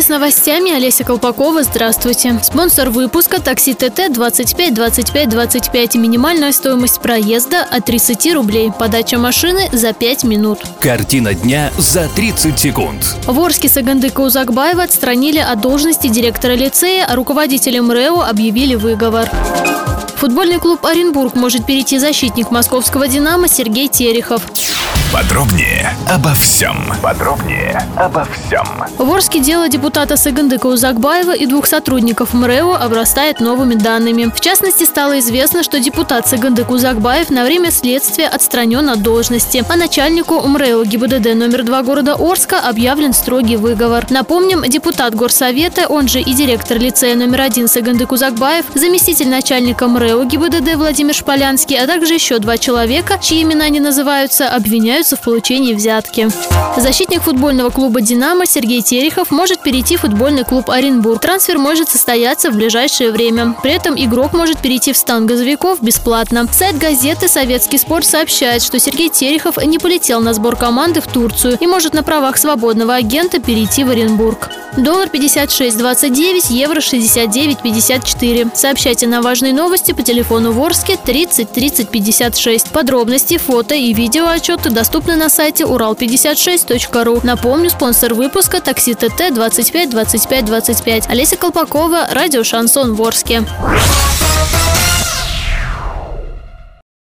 С новостями Олеся Колпакова. Здравствуйте. Спонсор выпуска такси ТТ 25 25 25. Минимальная стоимость проезда от 30 рублей. Подача машины за 5 минут. Картина дня за 30 секунд. В Орске Сагандыка Узакбаева отстранили от должности директора лицея, а руководителям РЭО объявили выговор. Футбольный клуб Оренбург может перейти защитник московского «Динамо» Сергей Терехов. Подробнее обо всем. Подробнее обо всем. В Орске дело депутата Сагандыка Узакбаева и двух сотрудников МРЭО обрастает новыми данными. В частности, стало известно, что депутат Сагандык Узакбаев на время следствия отстранен от должности, а начальнику МРЭО ГИБДД номер 2 города Орска объявлен строгий выговор. Напомним, депутат Горсовета, он же и директор лицея номер 1 Сагандык Узакбаев, заместитель начальника МРЭО ГИБДД Владимир Шполянский, а также еще два человека, чьи имена не называются, обвиняются в получении взятки. Защитник футбольного клуба «Динамо» Сергей Терехов может перейти в футбольный клуб «Оренбург». Трансфер может состояться в ближайшее время. При этом игрок может перейти в стан газовиков бесплатно. Сайт газеты «Советский спорт» сообщает, что Сергей Терехов не полетел на сбор команды в Турцию и может на правах свободного агента перейти в Оренбург. Доллар 56.29, евро 69.54. Сообщайте на важные новости по телефону Ворске 30 30 56. Подробности, фото и видео отчеты доступны на сайте урал56.ру. Напомню, спонсор выпуска такси ТТ 25 25 25. Олеся Колпакова, радио Шансон Ворске.